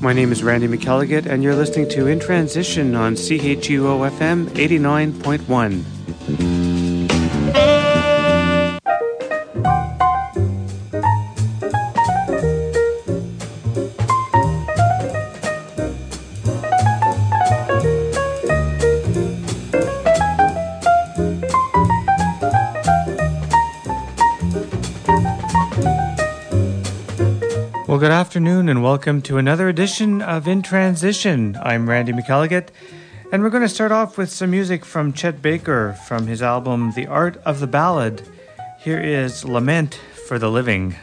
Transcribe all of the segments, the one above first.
My name is Randy McElligott, and you're listening to In Transition on CHUO FM 89.1. good afternoon, and welcome to another edition of In Transition. I'm Randy McElligott, and we're going to start off with some music from Chet Baker from his album The Art of the Ballad. Here is Lament for the Living.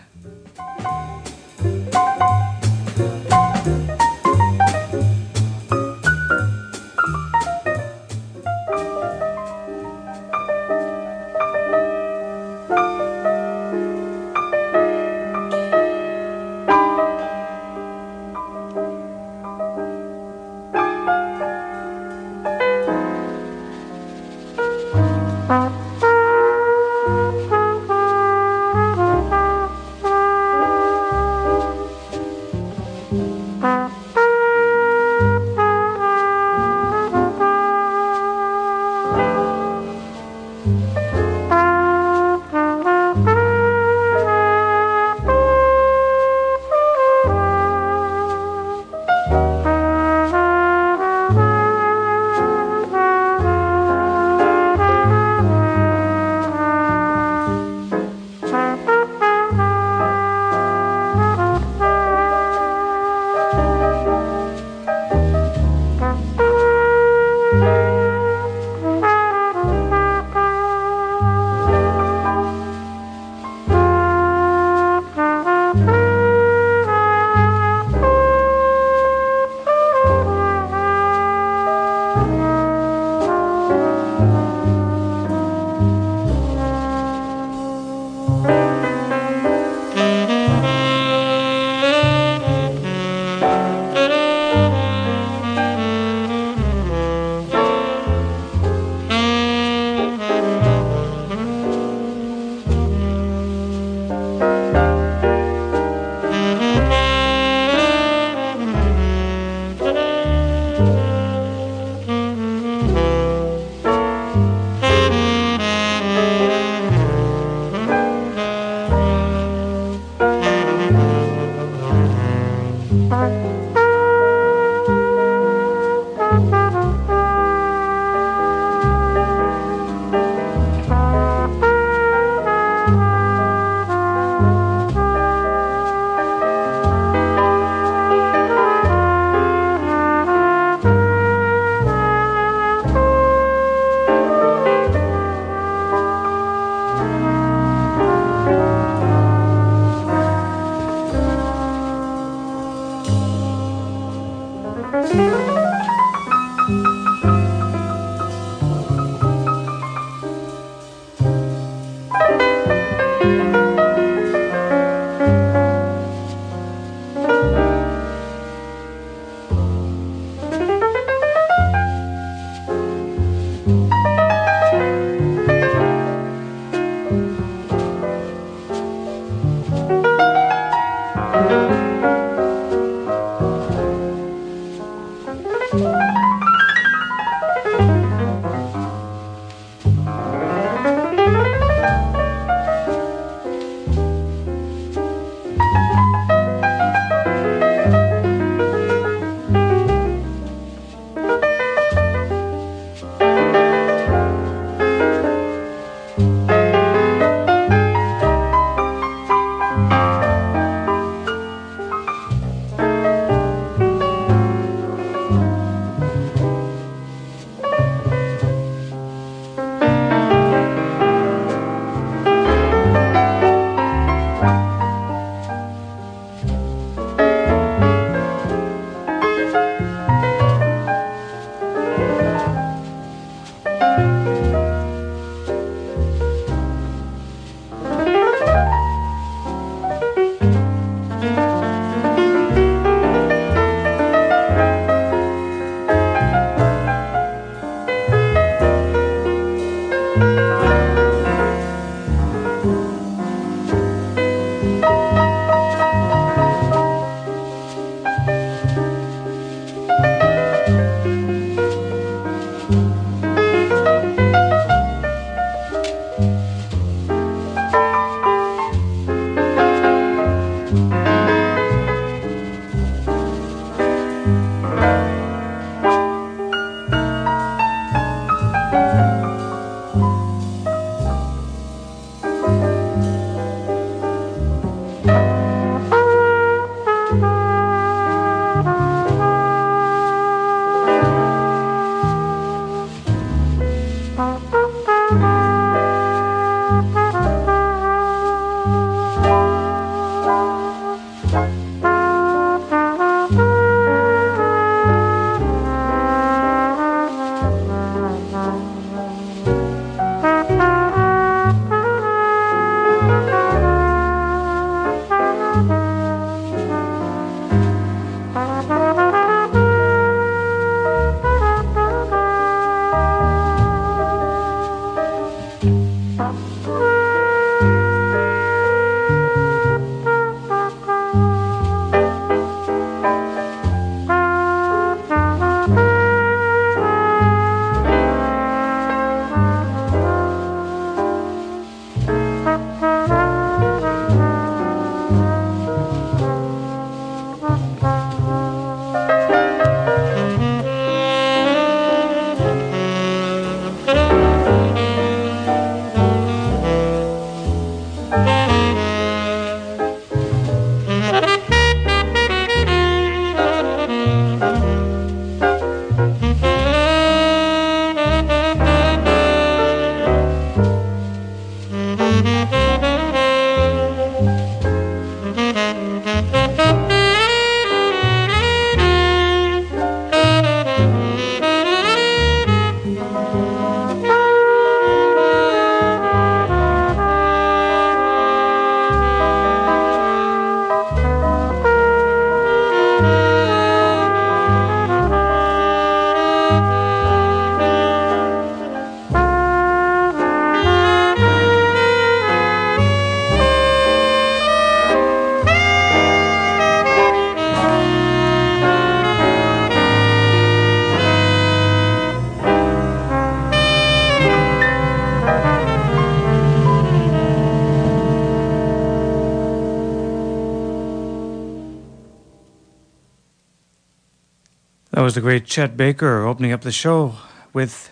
Was the great Chet Baker opening up the show with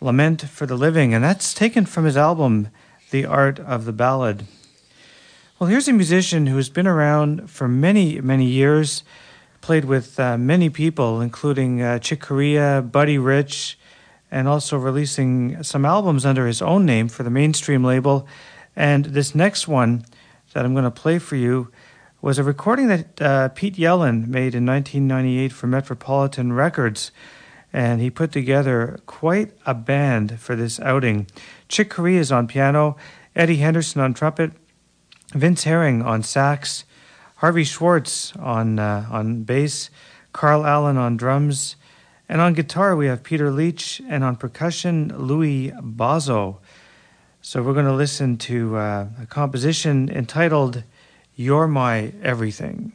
Lament for the Living, and that's taken from his album, The Art of the Ballad. Well, here's a musician who's been around for many, many years, played with uh, many people, including uh, Chick Corea, Buddy Rich, and also releasing some albums under his own name for the mainstream label. And this next one that I'm going to play for you was a recording that uh, Pete Yellin made in 1998 for Metropolitan Records. And he put together quite a band for this outing. Chick Corea is on piano, Eddie Henderson on trumpet, Vince Herring on sax, Harvey Schwartz on, uh, on bass, Carl Allen on drums, and on guitar we have Peter Leach, and on percussion, Louis Bauzo. So we're going to listen to uh, a composition entitled you're my everything.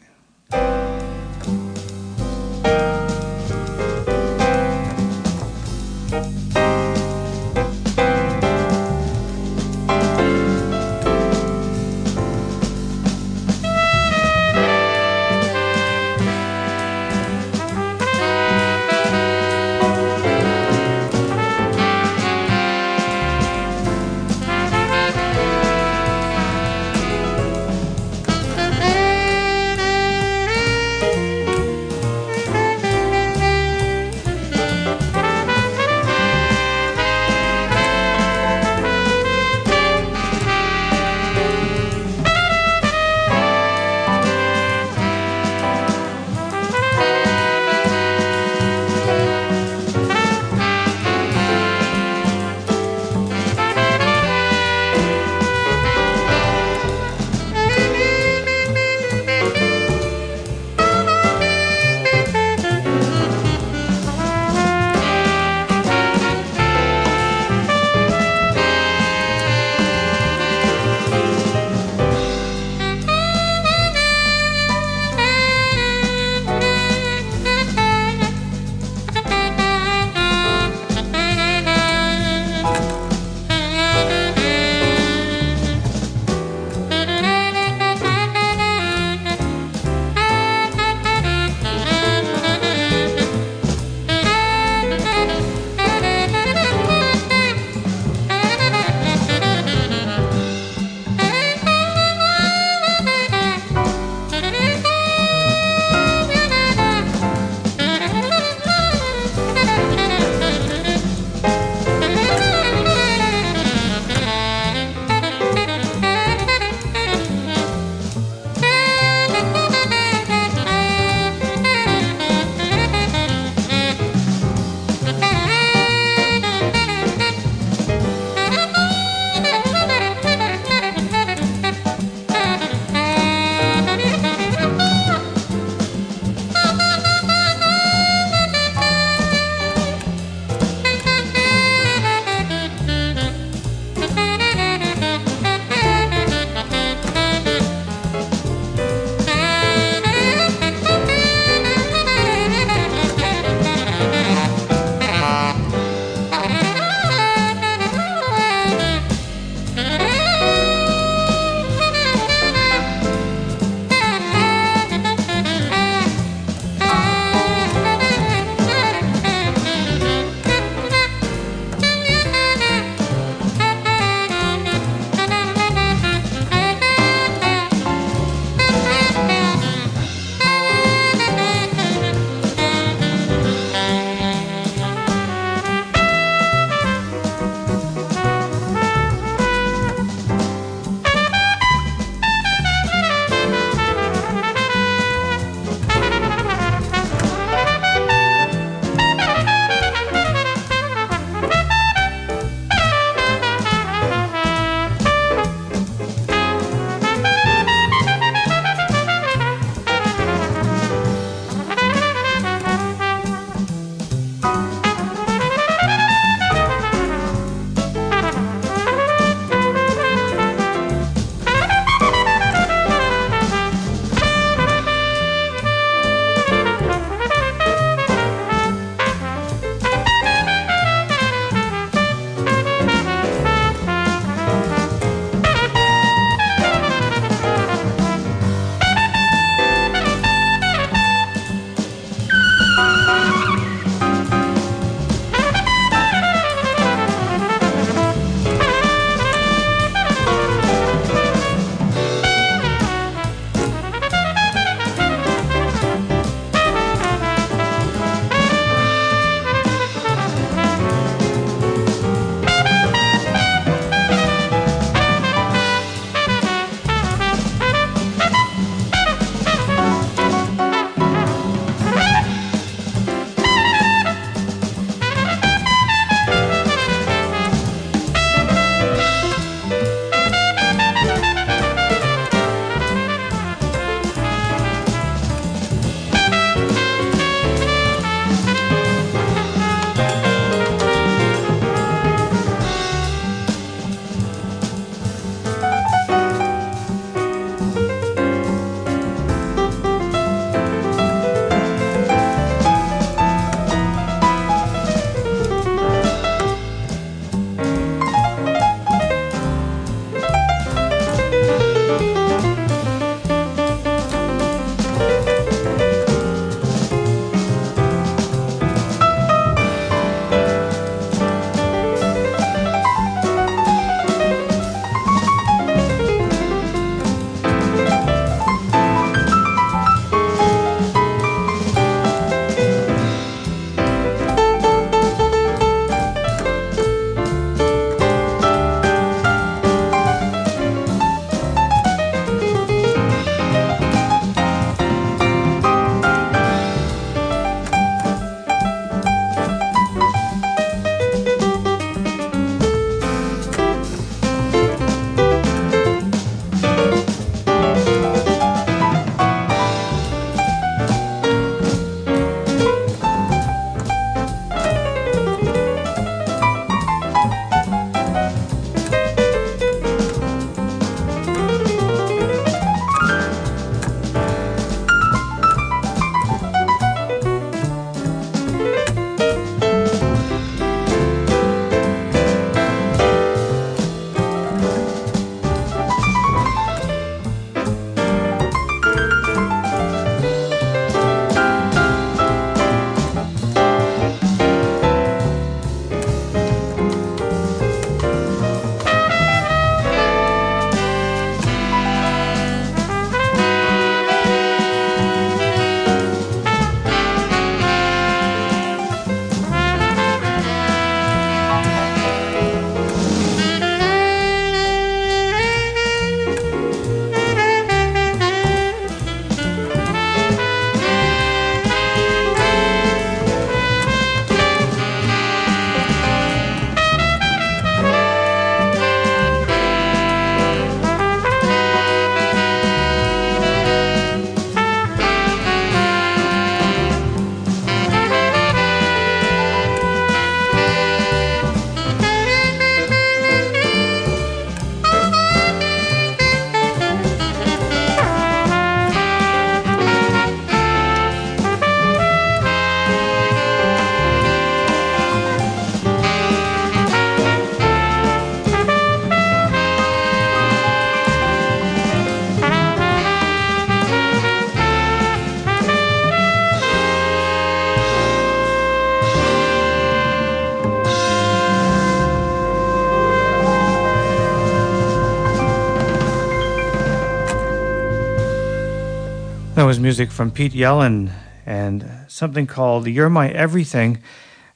Was music from Pete Yellin and something called You're My Everything.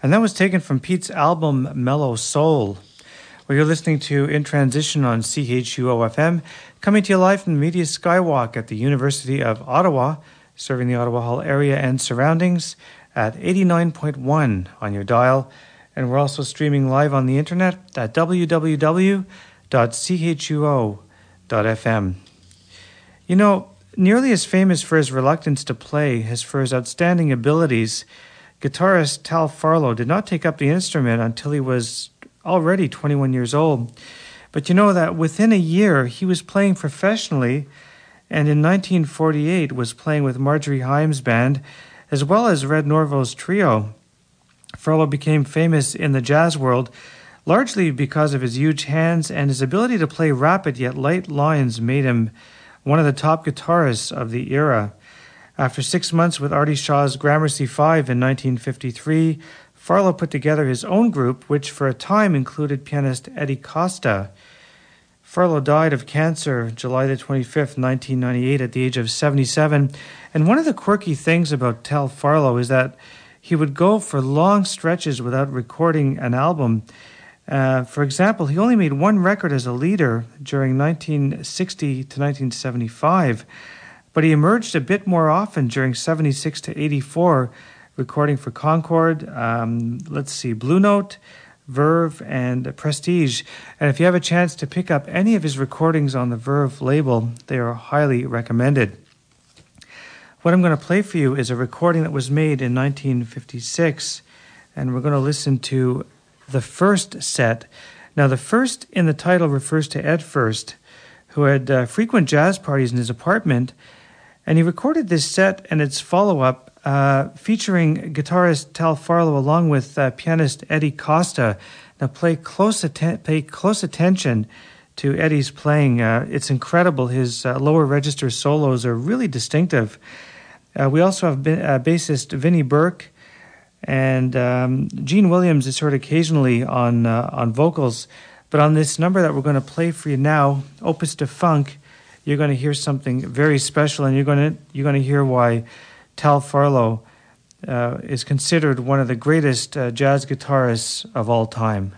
And that was taken from Pete's album Mellow Soul. Well, you're listening to In Transition on CHUO FM, coming to you live from the Media Skywalk at the University of Ottawa, serving the Ottawa Hull area and surroundings at 89.1 on your dial. And we're also streaming live on the internet at www.chuo.fm. You know, nearly as famous for his reluctance to play as for his outstanding abilities, guitarist Tal Farlow did not take up the instrument until he was already 21 years old. But you know that within a year he was playing professionally and in 1948 was playing with Marjorie Hyams' band as well as Red Norvo's trio. Farlow became famous in the jazz world largely because of his huge hands and his ability to play rapid yet light lines made him one of the top guitarists of the era. After six months with Artie Shaw's Gramercy Five in 1953, Farlow put together his own group, which for a time included pianist Eddie Costa. Farlow died of cancer July the 25th, 1998, at the age of 77. And one of the quirky things about Tal Farlow is that he would go for long stretches without recording an album. Uh, for example, he only made one record as a leader during 1960 to 1975, but he emerged a bit more often during 76 to 84, recording for Concord, um, let's see, Blue Note, Verve, and Prestige. And if you have a chance to pick up any of his recordings on the Verve label, they are highly recommended. What I'm going to play for you is a recording that was made in 1956, and we're going to listen to the Fuerst set. Now, the Fuerst in the title refers to Ed Fuerst, who had uh, frequent jazz parties in his apartment, and he recorded this set and its follow up uh, featuring guitarist Tal Farlow along with uh, pianist Eddie Costa. Now, play close, atten- pay close attention to Eddie's playing. Uh, it's incredible. His uh, lower register solos are really distinctive. Uh, we also have bassist Vinnie Burke and um, Gene Williams is heard occasionally on uh, on vocals, but on this number that we're going to play for you now, Opus de Funk, you're going to hear something very special, and you're going to you're going to hear why Tal Farlow uh, is considered one of the greatest uh, jazz guitarists of all time.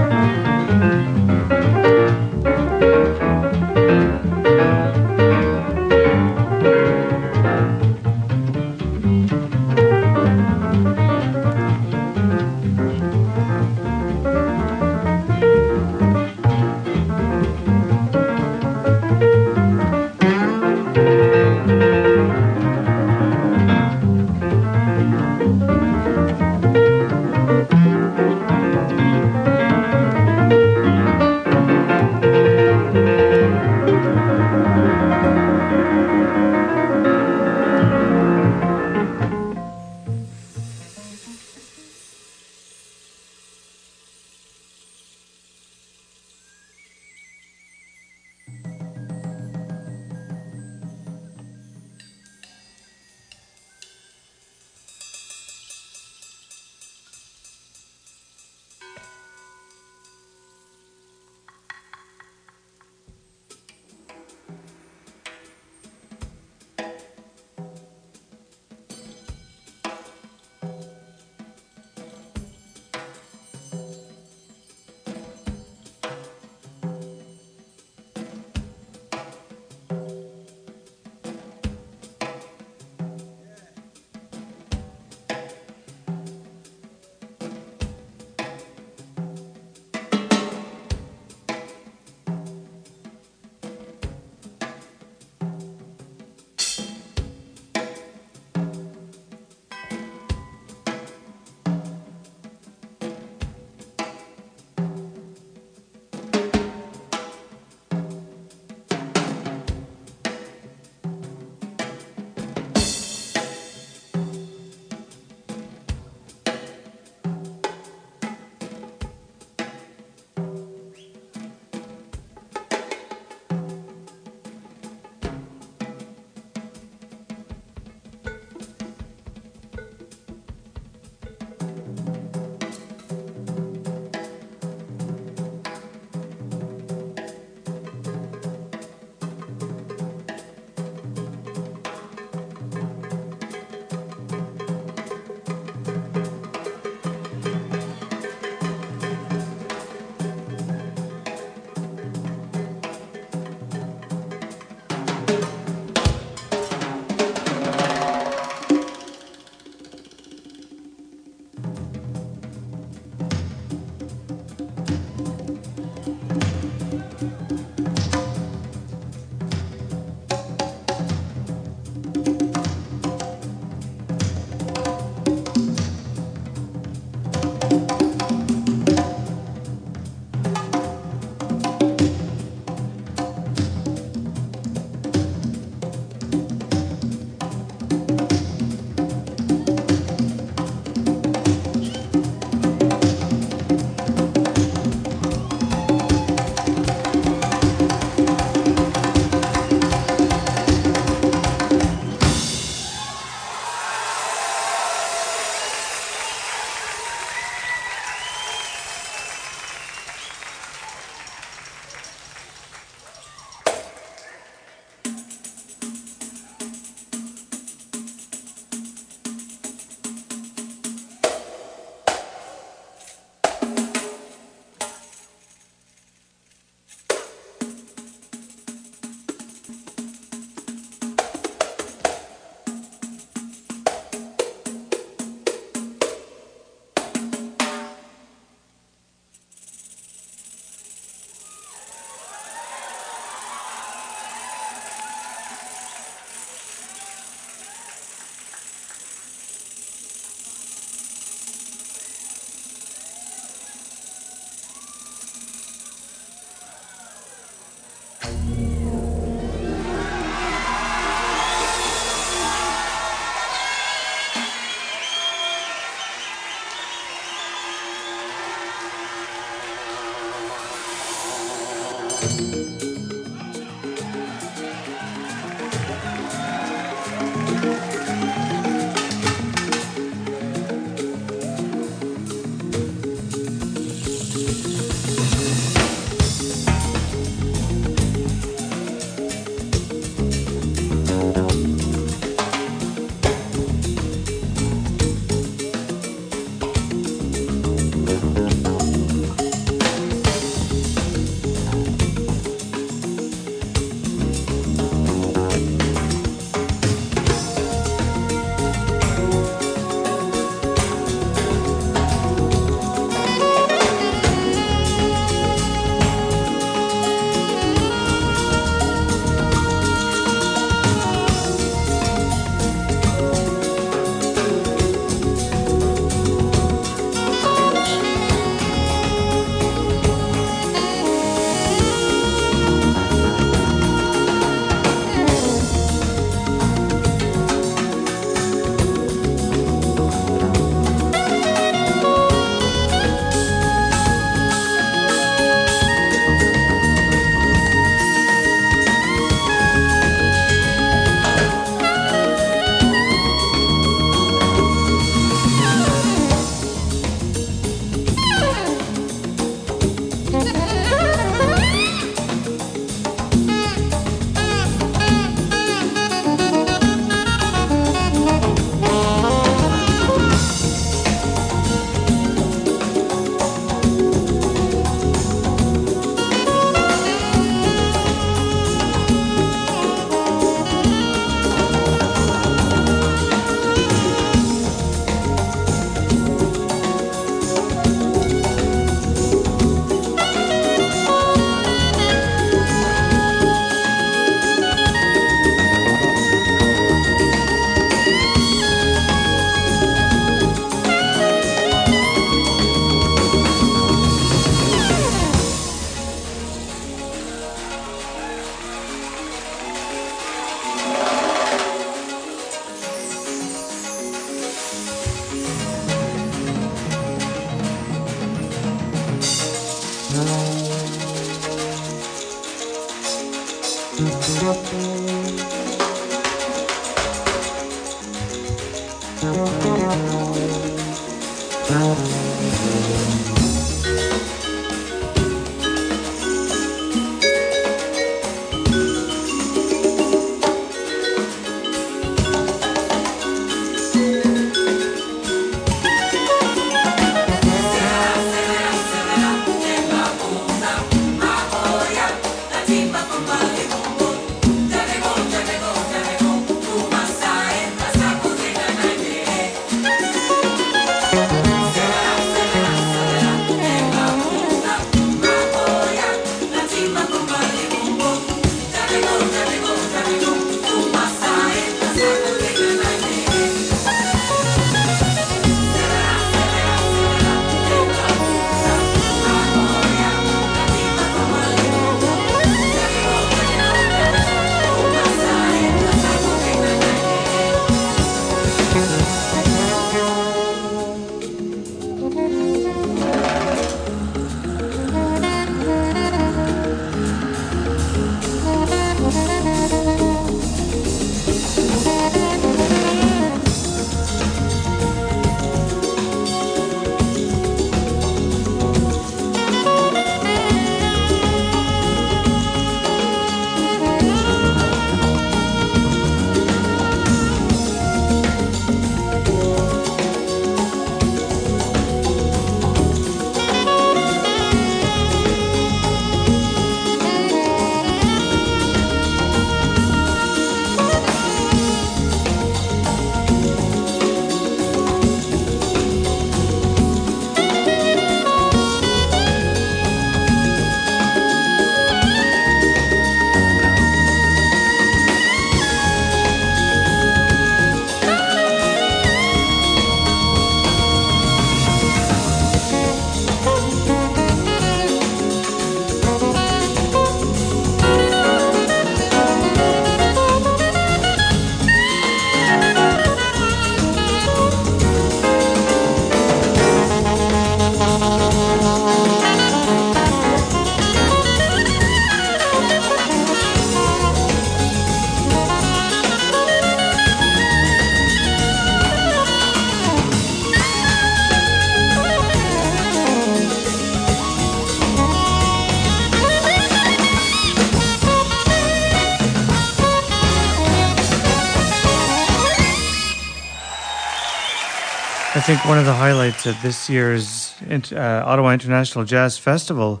Think one of the highlights of this year's uh, Ottawa International Jazz Festival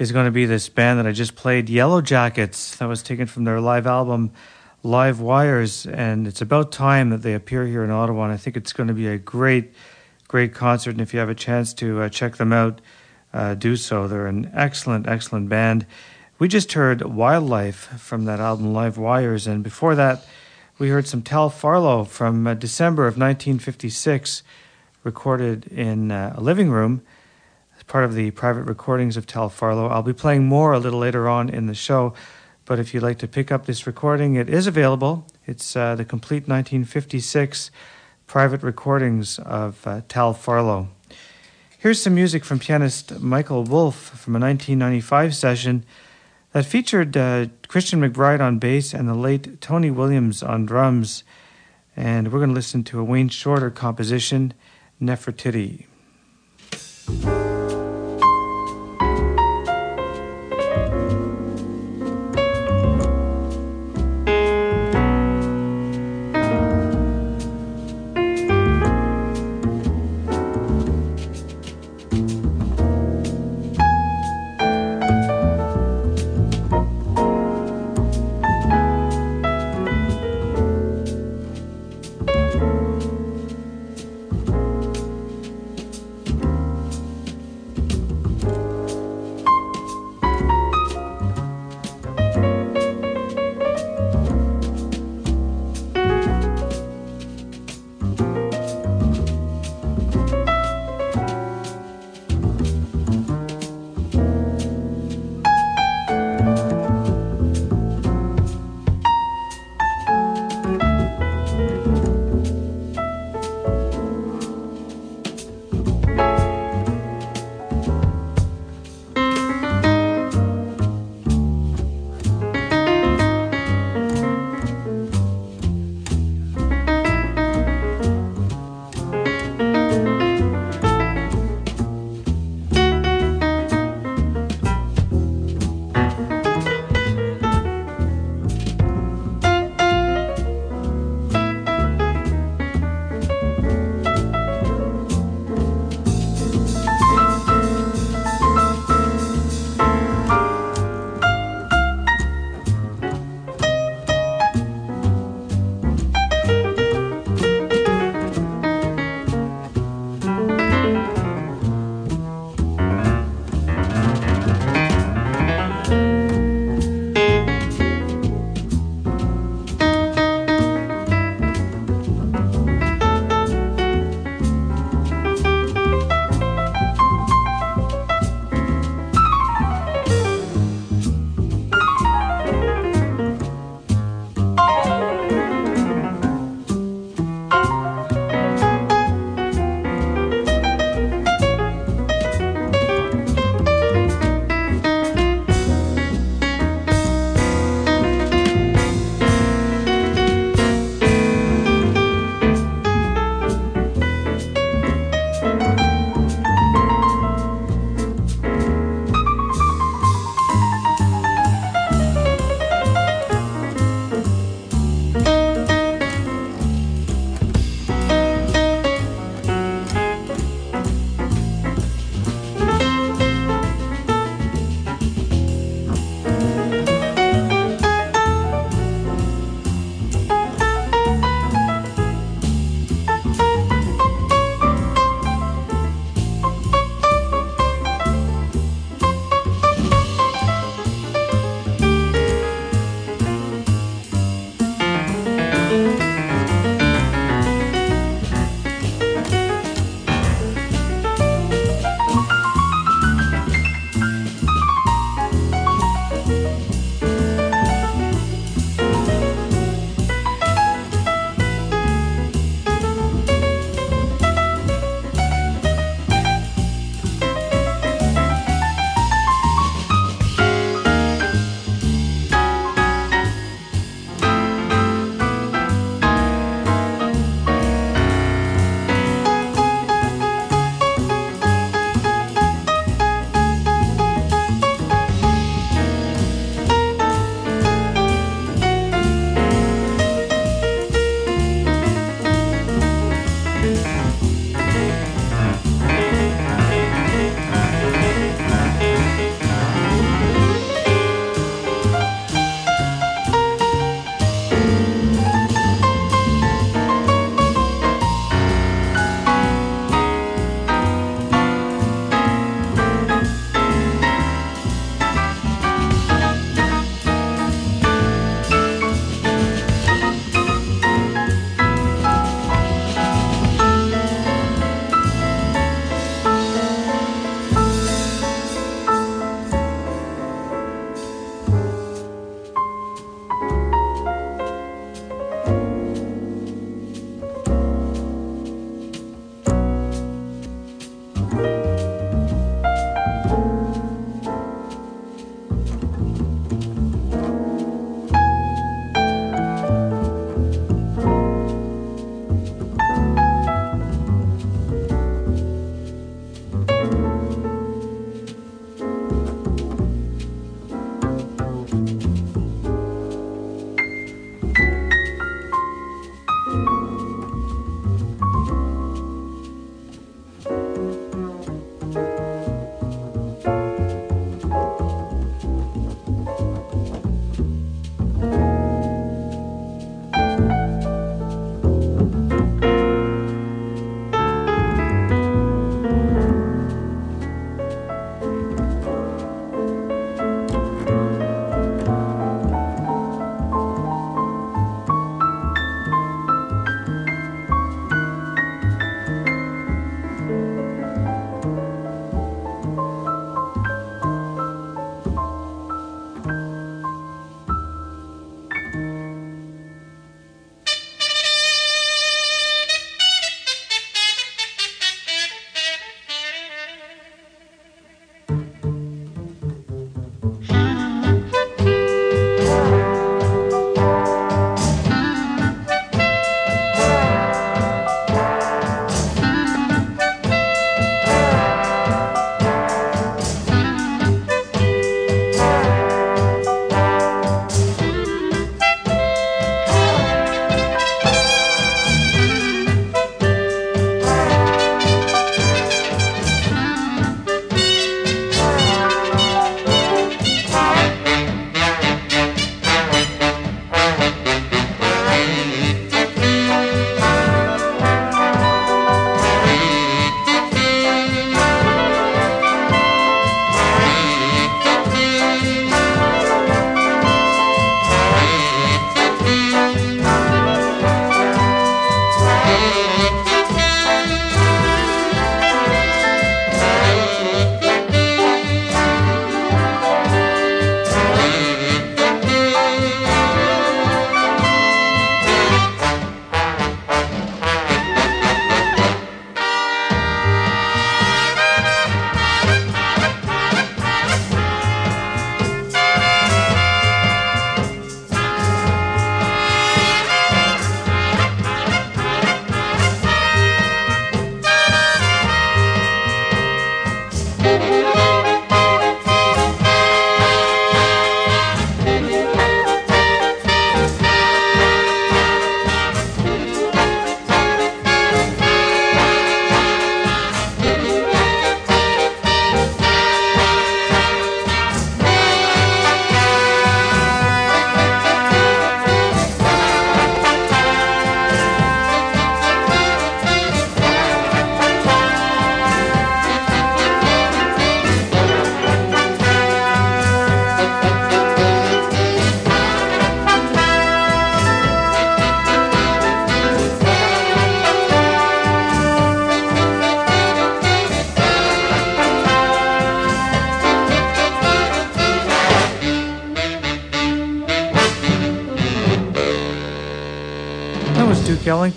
is going to be this band that I just played, Yellowjackets. That was taken from their live album, Live Wires, and it's about time that they appear here in Ottawa. And I think it's going to be a great, great concert. And if you have a chance to uh, check them out, uh, do so. They're an excellent, excellent band. We just heard Wildlife from that album, Live Wires, and before that, we heard some Tal Farlow from uh, December of 1956, recorded in uh, a living room as part of the private recordings of Tal Farlow. I'll be playing more a little later on in the show, but if you'd like to pick up this recording, it is available. It's uh, the complete 1956 private recordings of uh, Tal Farlow. Here's some music from pianist Michael Wolff from a 1995 session that featured uh, Christian McBride on bass and the late Tony Williams on drums. And we're going to listen to a Wayne Shorter composition, Nefertiti.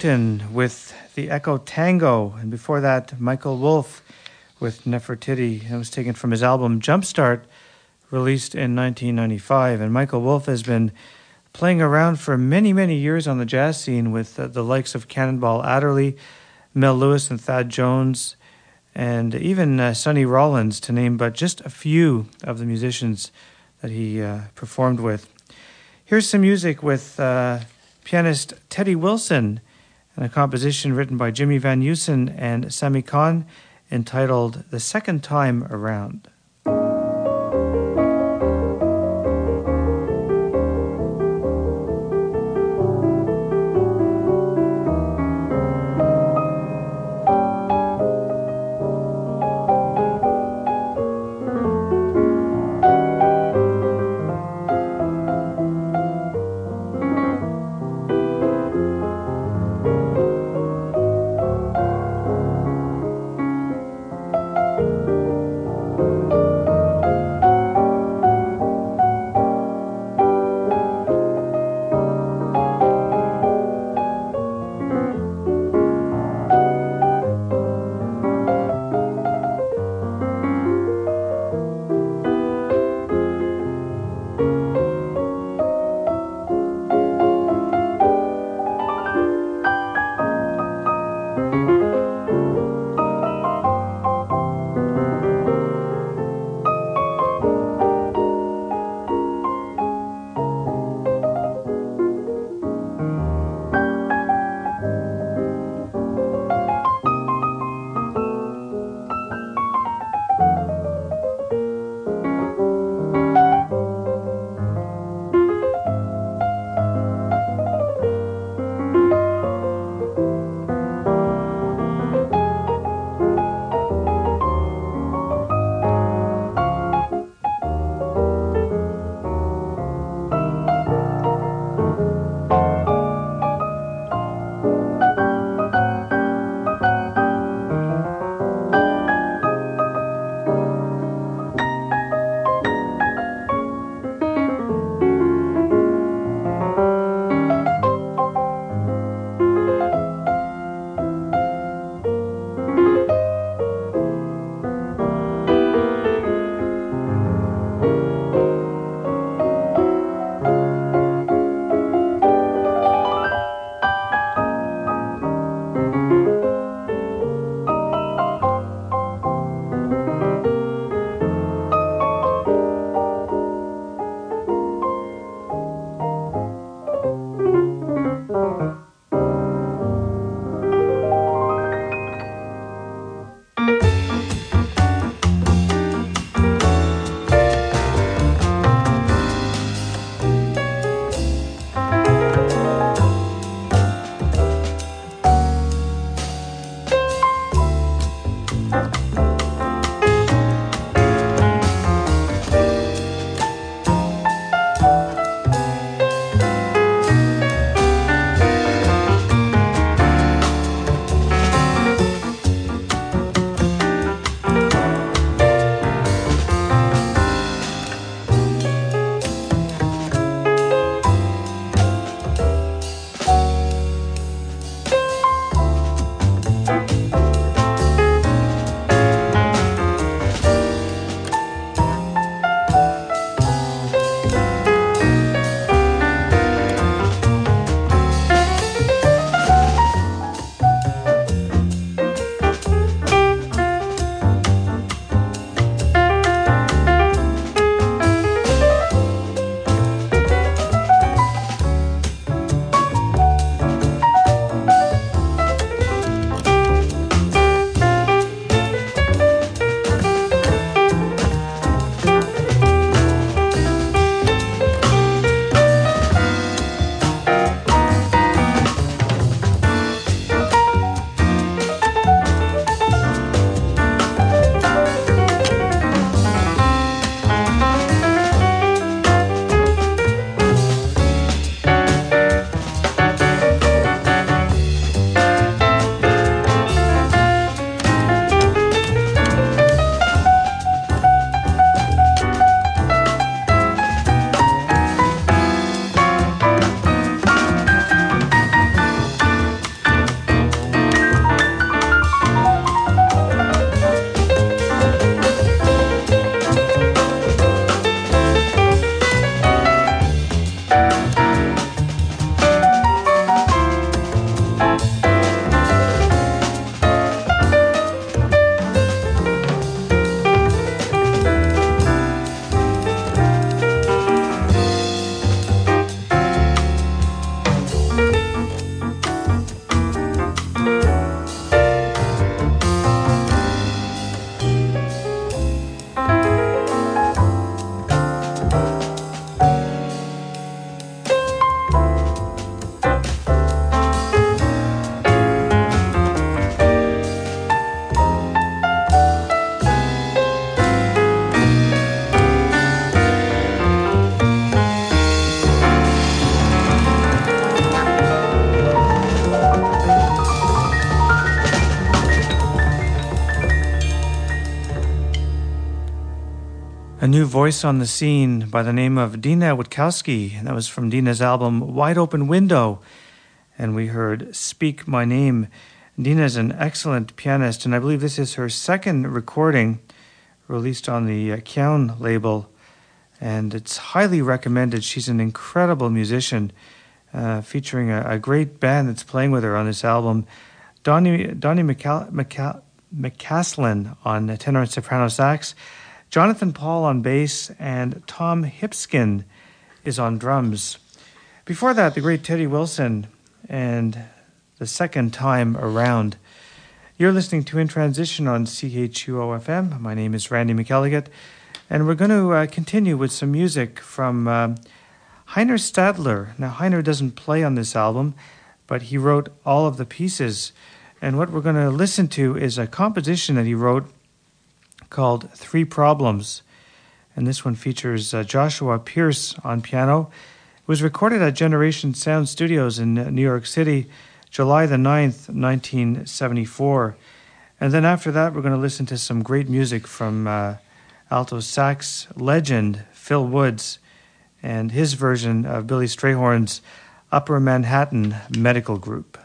With the Echo Tango, and before that, Michael Wolff with Nefertiti. It was taken from his album Jumpstart, released in 1995. And Michael Wolff has been playing around for many, many years on the jazz scene with uh, the likes of Cannonball Adderley, Mel Lewis, and Thad Jones, and even uh, Sonny Rollins, to name but just a few of the musicians that he uh, performed with. Here's some music with uh, pianist Teddy Wilson and a composition written by Jimmy Van Heusen and Sammy Cahn entitled The Second Time Around. Voice on the scene by the name of Dina Witkowski. And that was from Dina's album Wide Open Window. And we heard Speak My Name. Dina is an excellent pianist, and I believe this is her second recording released on the uh, label. And it's highly recommended. She's an incredible musician, uh, featuring a, a, great band that's playing with her on this album. Donny, Donny McCaslin on tenor and soprano sax. Jonathan Paul on bass, and Tom Hipskin is on drums. Before that, the great Teddy Wilson and the second time around. You're listening to In Transition on CHUO FM. My name is Randy McElligott, and we're going to uh, continue with some music from uh, Heiner Stadler. Now, Heiner doesn't play on this album, but he wrote all of the pieces. And what we're going to listen to is a composition that he wrote called Three Problems. And this one features uh, Joshua Pierce on piano. It was recorded at Generation Sound Studios in New York City, July the 9th, 1974. And then after that, we're going to listen to some great music from uh, alto sax legend Phil Woods and his version of Billy Strayhorn's Upper Manhattan Medical Group.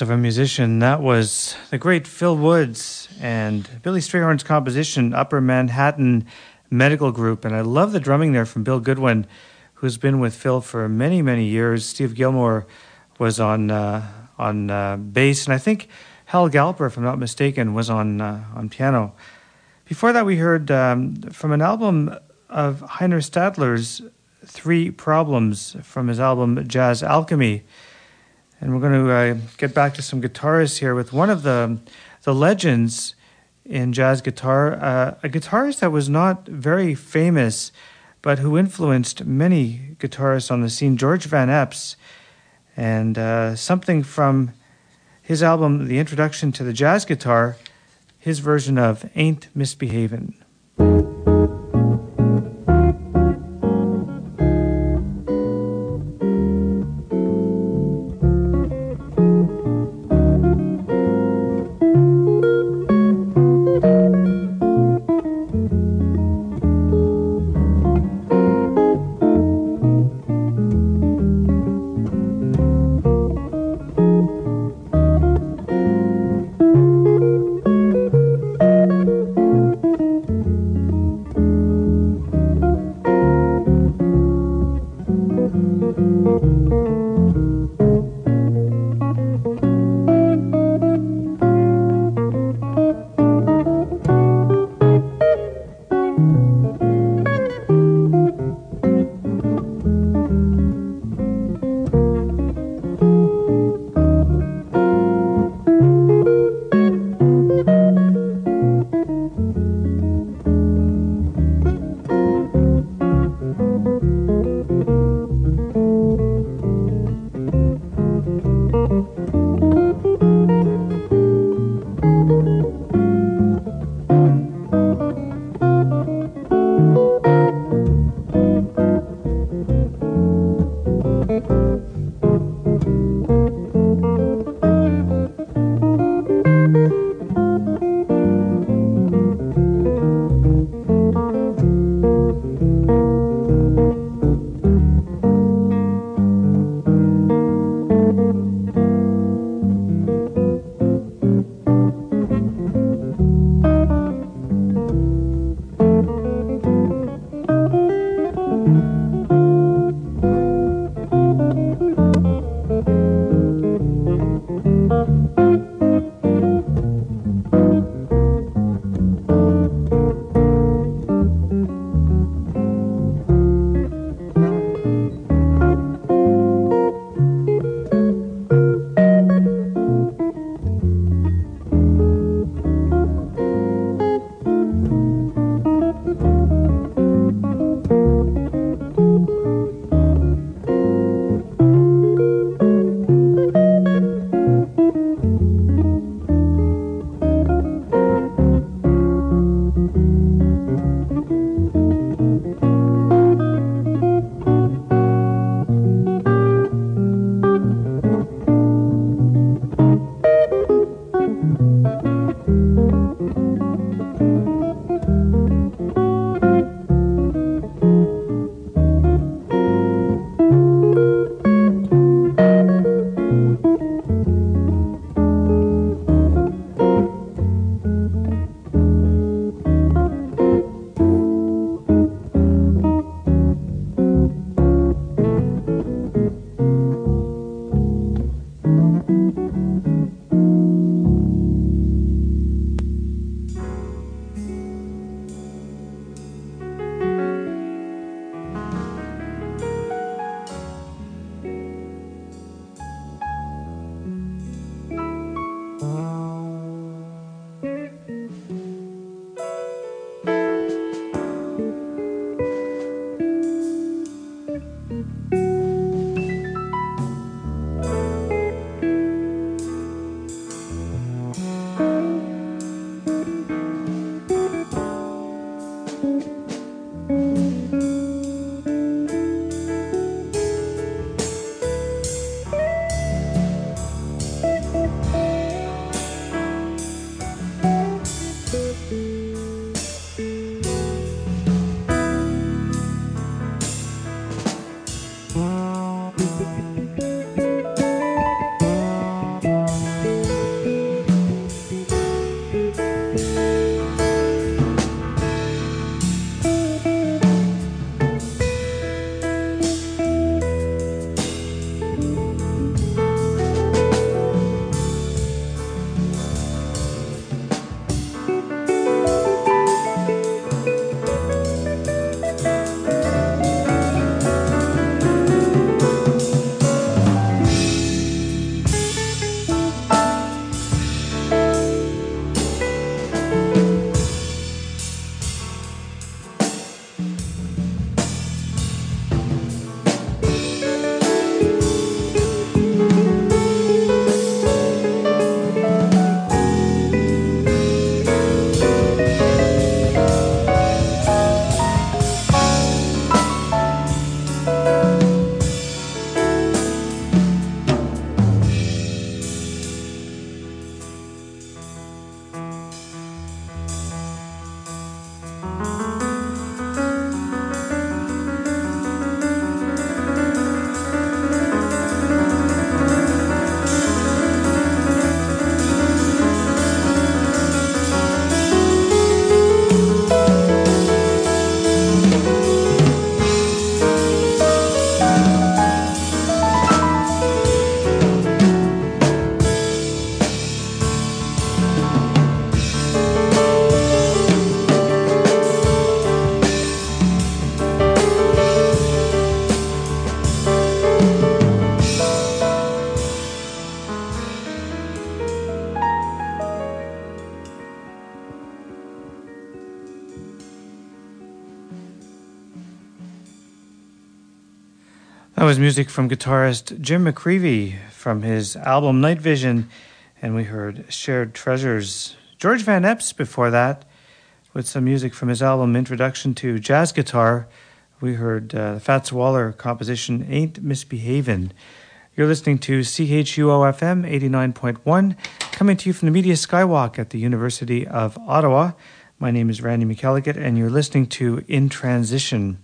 Of a musician. That was the great Phil Woods and Billy Strayhorn's composition, Upper Manhattan Medical Group. And I love the drumming there from Bill Goodwin, who's been with Phil for many, many years. Steve Gilmore was on uh, on uh, bass, and I think Hal Galper, if I'm not mistaken, was on uh, on piano. Before that, we heard um, from an album of Heiner Stadler's Three Problems from his album Jazz Alchemy. And we're going to uh, get back to some guitarists here with one of the, the legends in jazz guitar, uh, a guitarist that was not very famous, but who influenced many guitarists on the scene, George Van Eps. And uh, something from his album, The Introduction to the Jazz Guitar, his version of Ain't Misbehavin'. Was music from guitarist Jim McCreevy from his album Night Vision, and we heard Shared Treasures. George Van Eps before that, with some music from his album Introduction to Jazz Guitar. We heard uh, Fats Waller composition Ain't Misbehavin'. You're listening to CHUO FM 89.1, coming to you from the Media Skywalk at the University of Ottawa. My name is Randy McElligott, and you're listening to In Transition.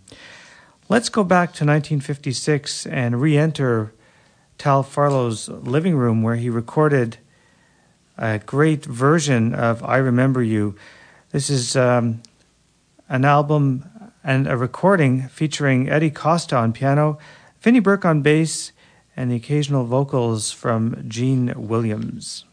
Let's go back to 1956 and re enter Tal Farlow's living room where he recorded a great version of I Remember You. This is um, an album and a recording featuring Eddie Costa on piano, Vinnie Burke on bass, and the occasional vocals from Gene Williams.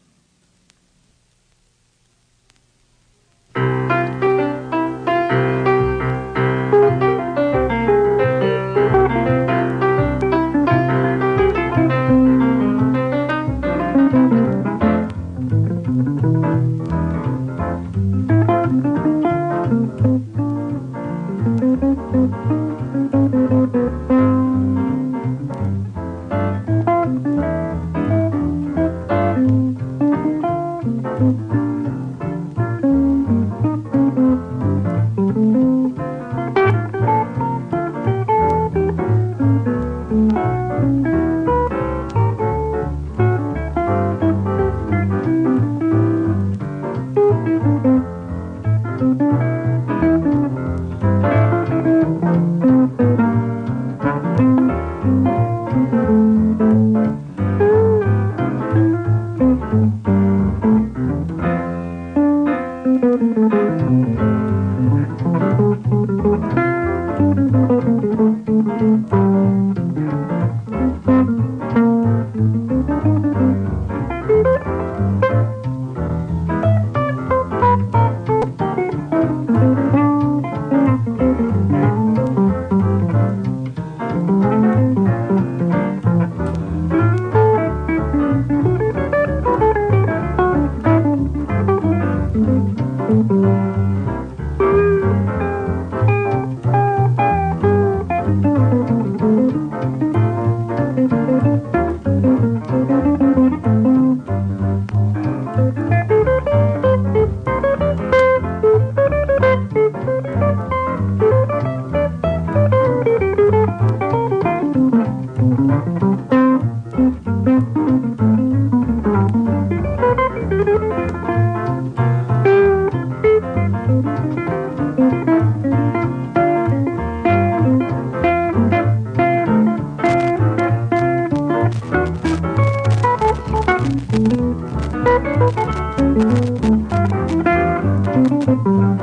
Thank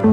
you.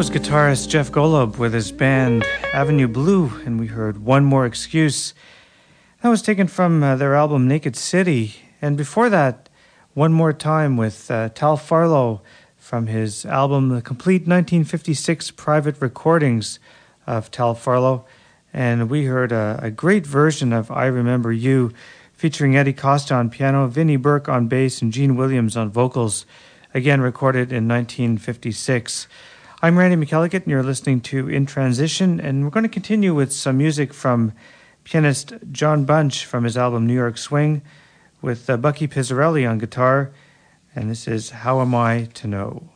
Was guitarist Jeff Golub with his band Avenue Blue, and we heard One More Excuse. That was taken from uh, their album Naked City. And before that, One More Time with uh, Tal Farlow from his album The Complete 1956 Private Recordings of Tal Farlow. And we heard a, a great version of I Remember You featuring Eddie Costa on piano, Vinnie Burke on bass, and Gene Williams on vocals, again recorded in 1956. I'm Randy McElligott, and you're listening to In Transition, and we're going to continue with some music from pianist John Bunch from his album New York Swing, with uh, Bucky Pizzarelli on guitar, and this is How Am I to Know?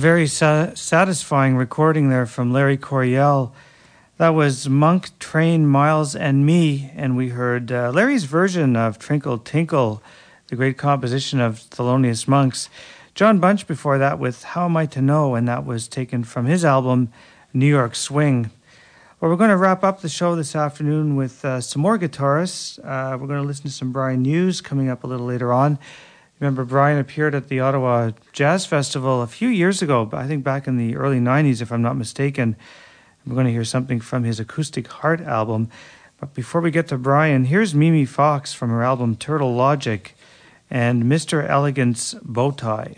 Very sa- satisfying recording there from Larry Coryell. That was Monk, Train, Miles, and Me, and we heard uh, Larry's version of Trinkle Tinkle, the great composition of Thelonious Monk's. John Bunch before that with How Am I to Know, and that was taken from his album New York Swing. Well, we're going to wrap up the show this afternoon with uh, some more guitarists. Uh, we're going to listen to some Brian Hughes coming up a little later on. Remember, Brian appeared at the Ottawa Jazz Festival a few years ago, I think back in the early 90s, if I'm not mistaken. We're going to hear something from his Acoustic Heart album. But before we get to Brian, here's Mimi Fox from her album Turtle Logic and Mr. Elegant's Bow Tie.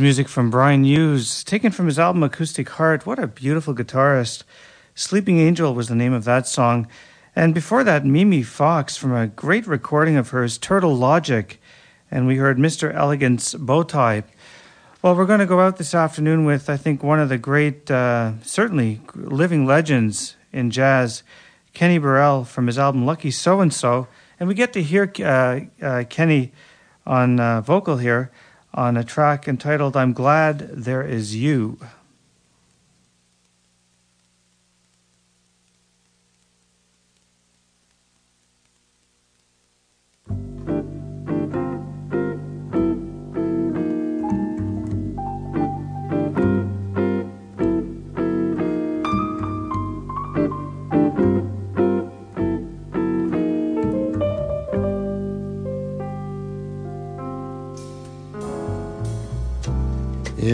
Music from Brian Hughes, taken from his album Acoustic Heart. What a beautiful guitarist. Sleeping Angel was the name of that song. And before that, Mimi Fox from a great recording of hers, Turtle Logic. And we heard Mr. Elegant's Bowtie. Well, we're going to go out this afternoon with, I think, one of the great, uh, certainly living legends in jazz, Kenny Burrell from his album Lucky So and So. And we get to hear uh, uh, Kenny on uh, vocal here on a track entitled I'm Glad There Is You.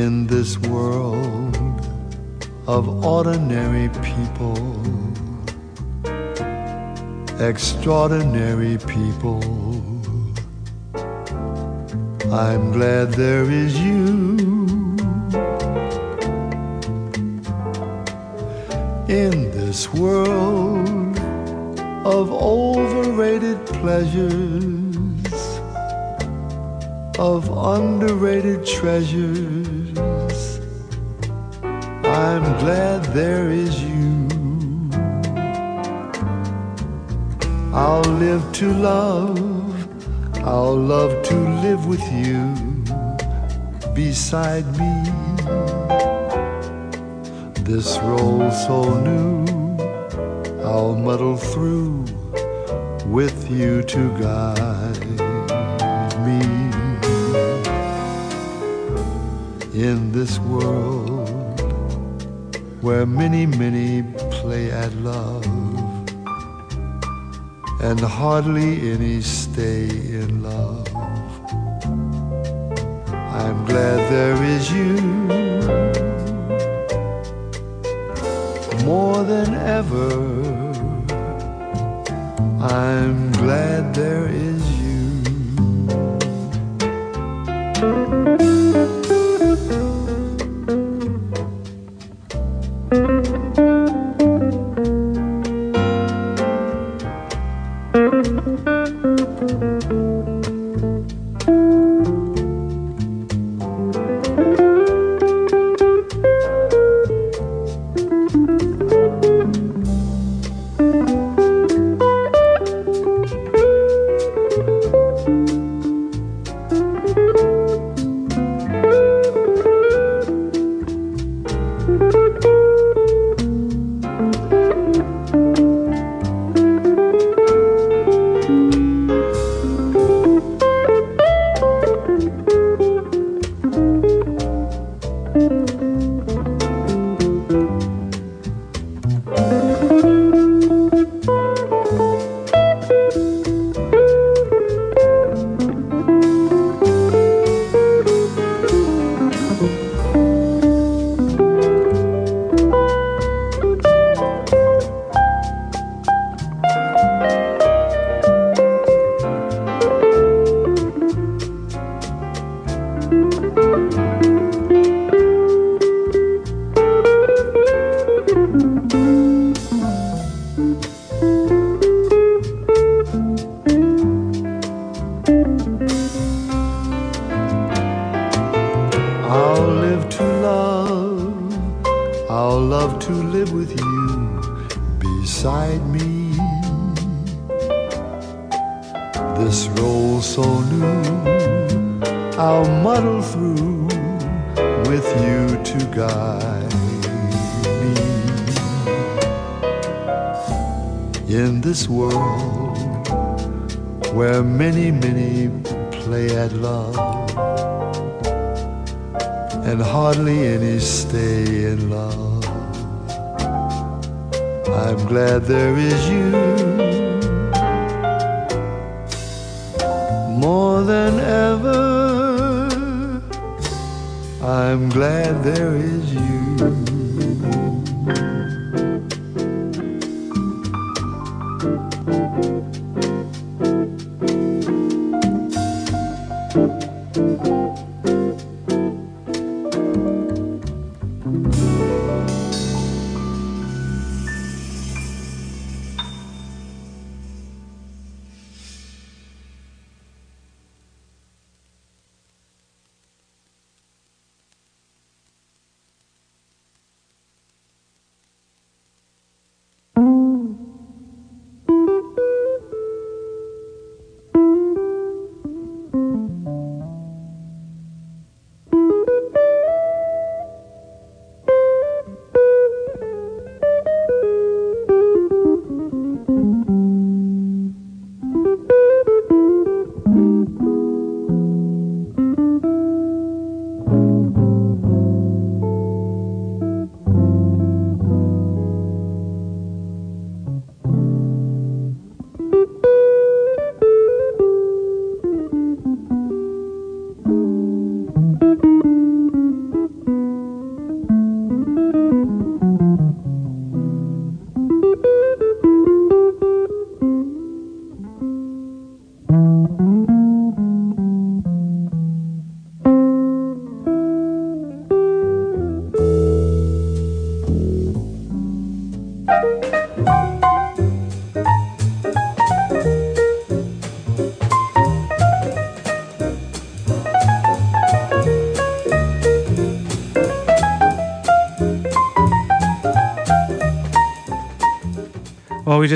In this world of ordinary people, extraordinary people. I'm glad there is you. In this world of overrated pleasures, of underrated treasures I'm glad there is you. I'll live to love, I'll love to live with you beside me. This role so new, I'll muddle through with you to guide me in this world where many, many play at love, and hardly any stay in love. I'm glad there is you more than ever. I'm glad there is you.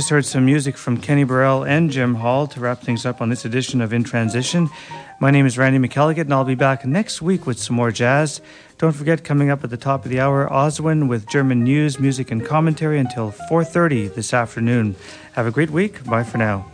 Just heard some music from Kenny Burrell and Jim Hall to wrap things up on this edition of In Transition. My name is Randy McElligott, and I'll be back next week with some more jazz. Don't forget, coming up at the top of the hour, Oswin with German news, music, and commentary until 4.30 this afternoon. Have a great week. Bye for now.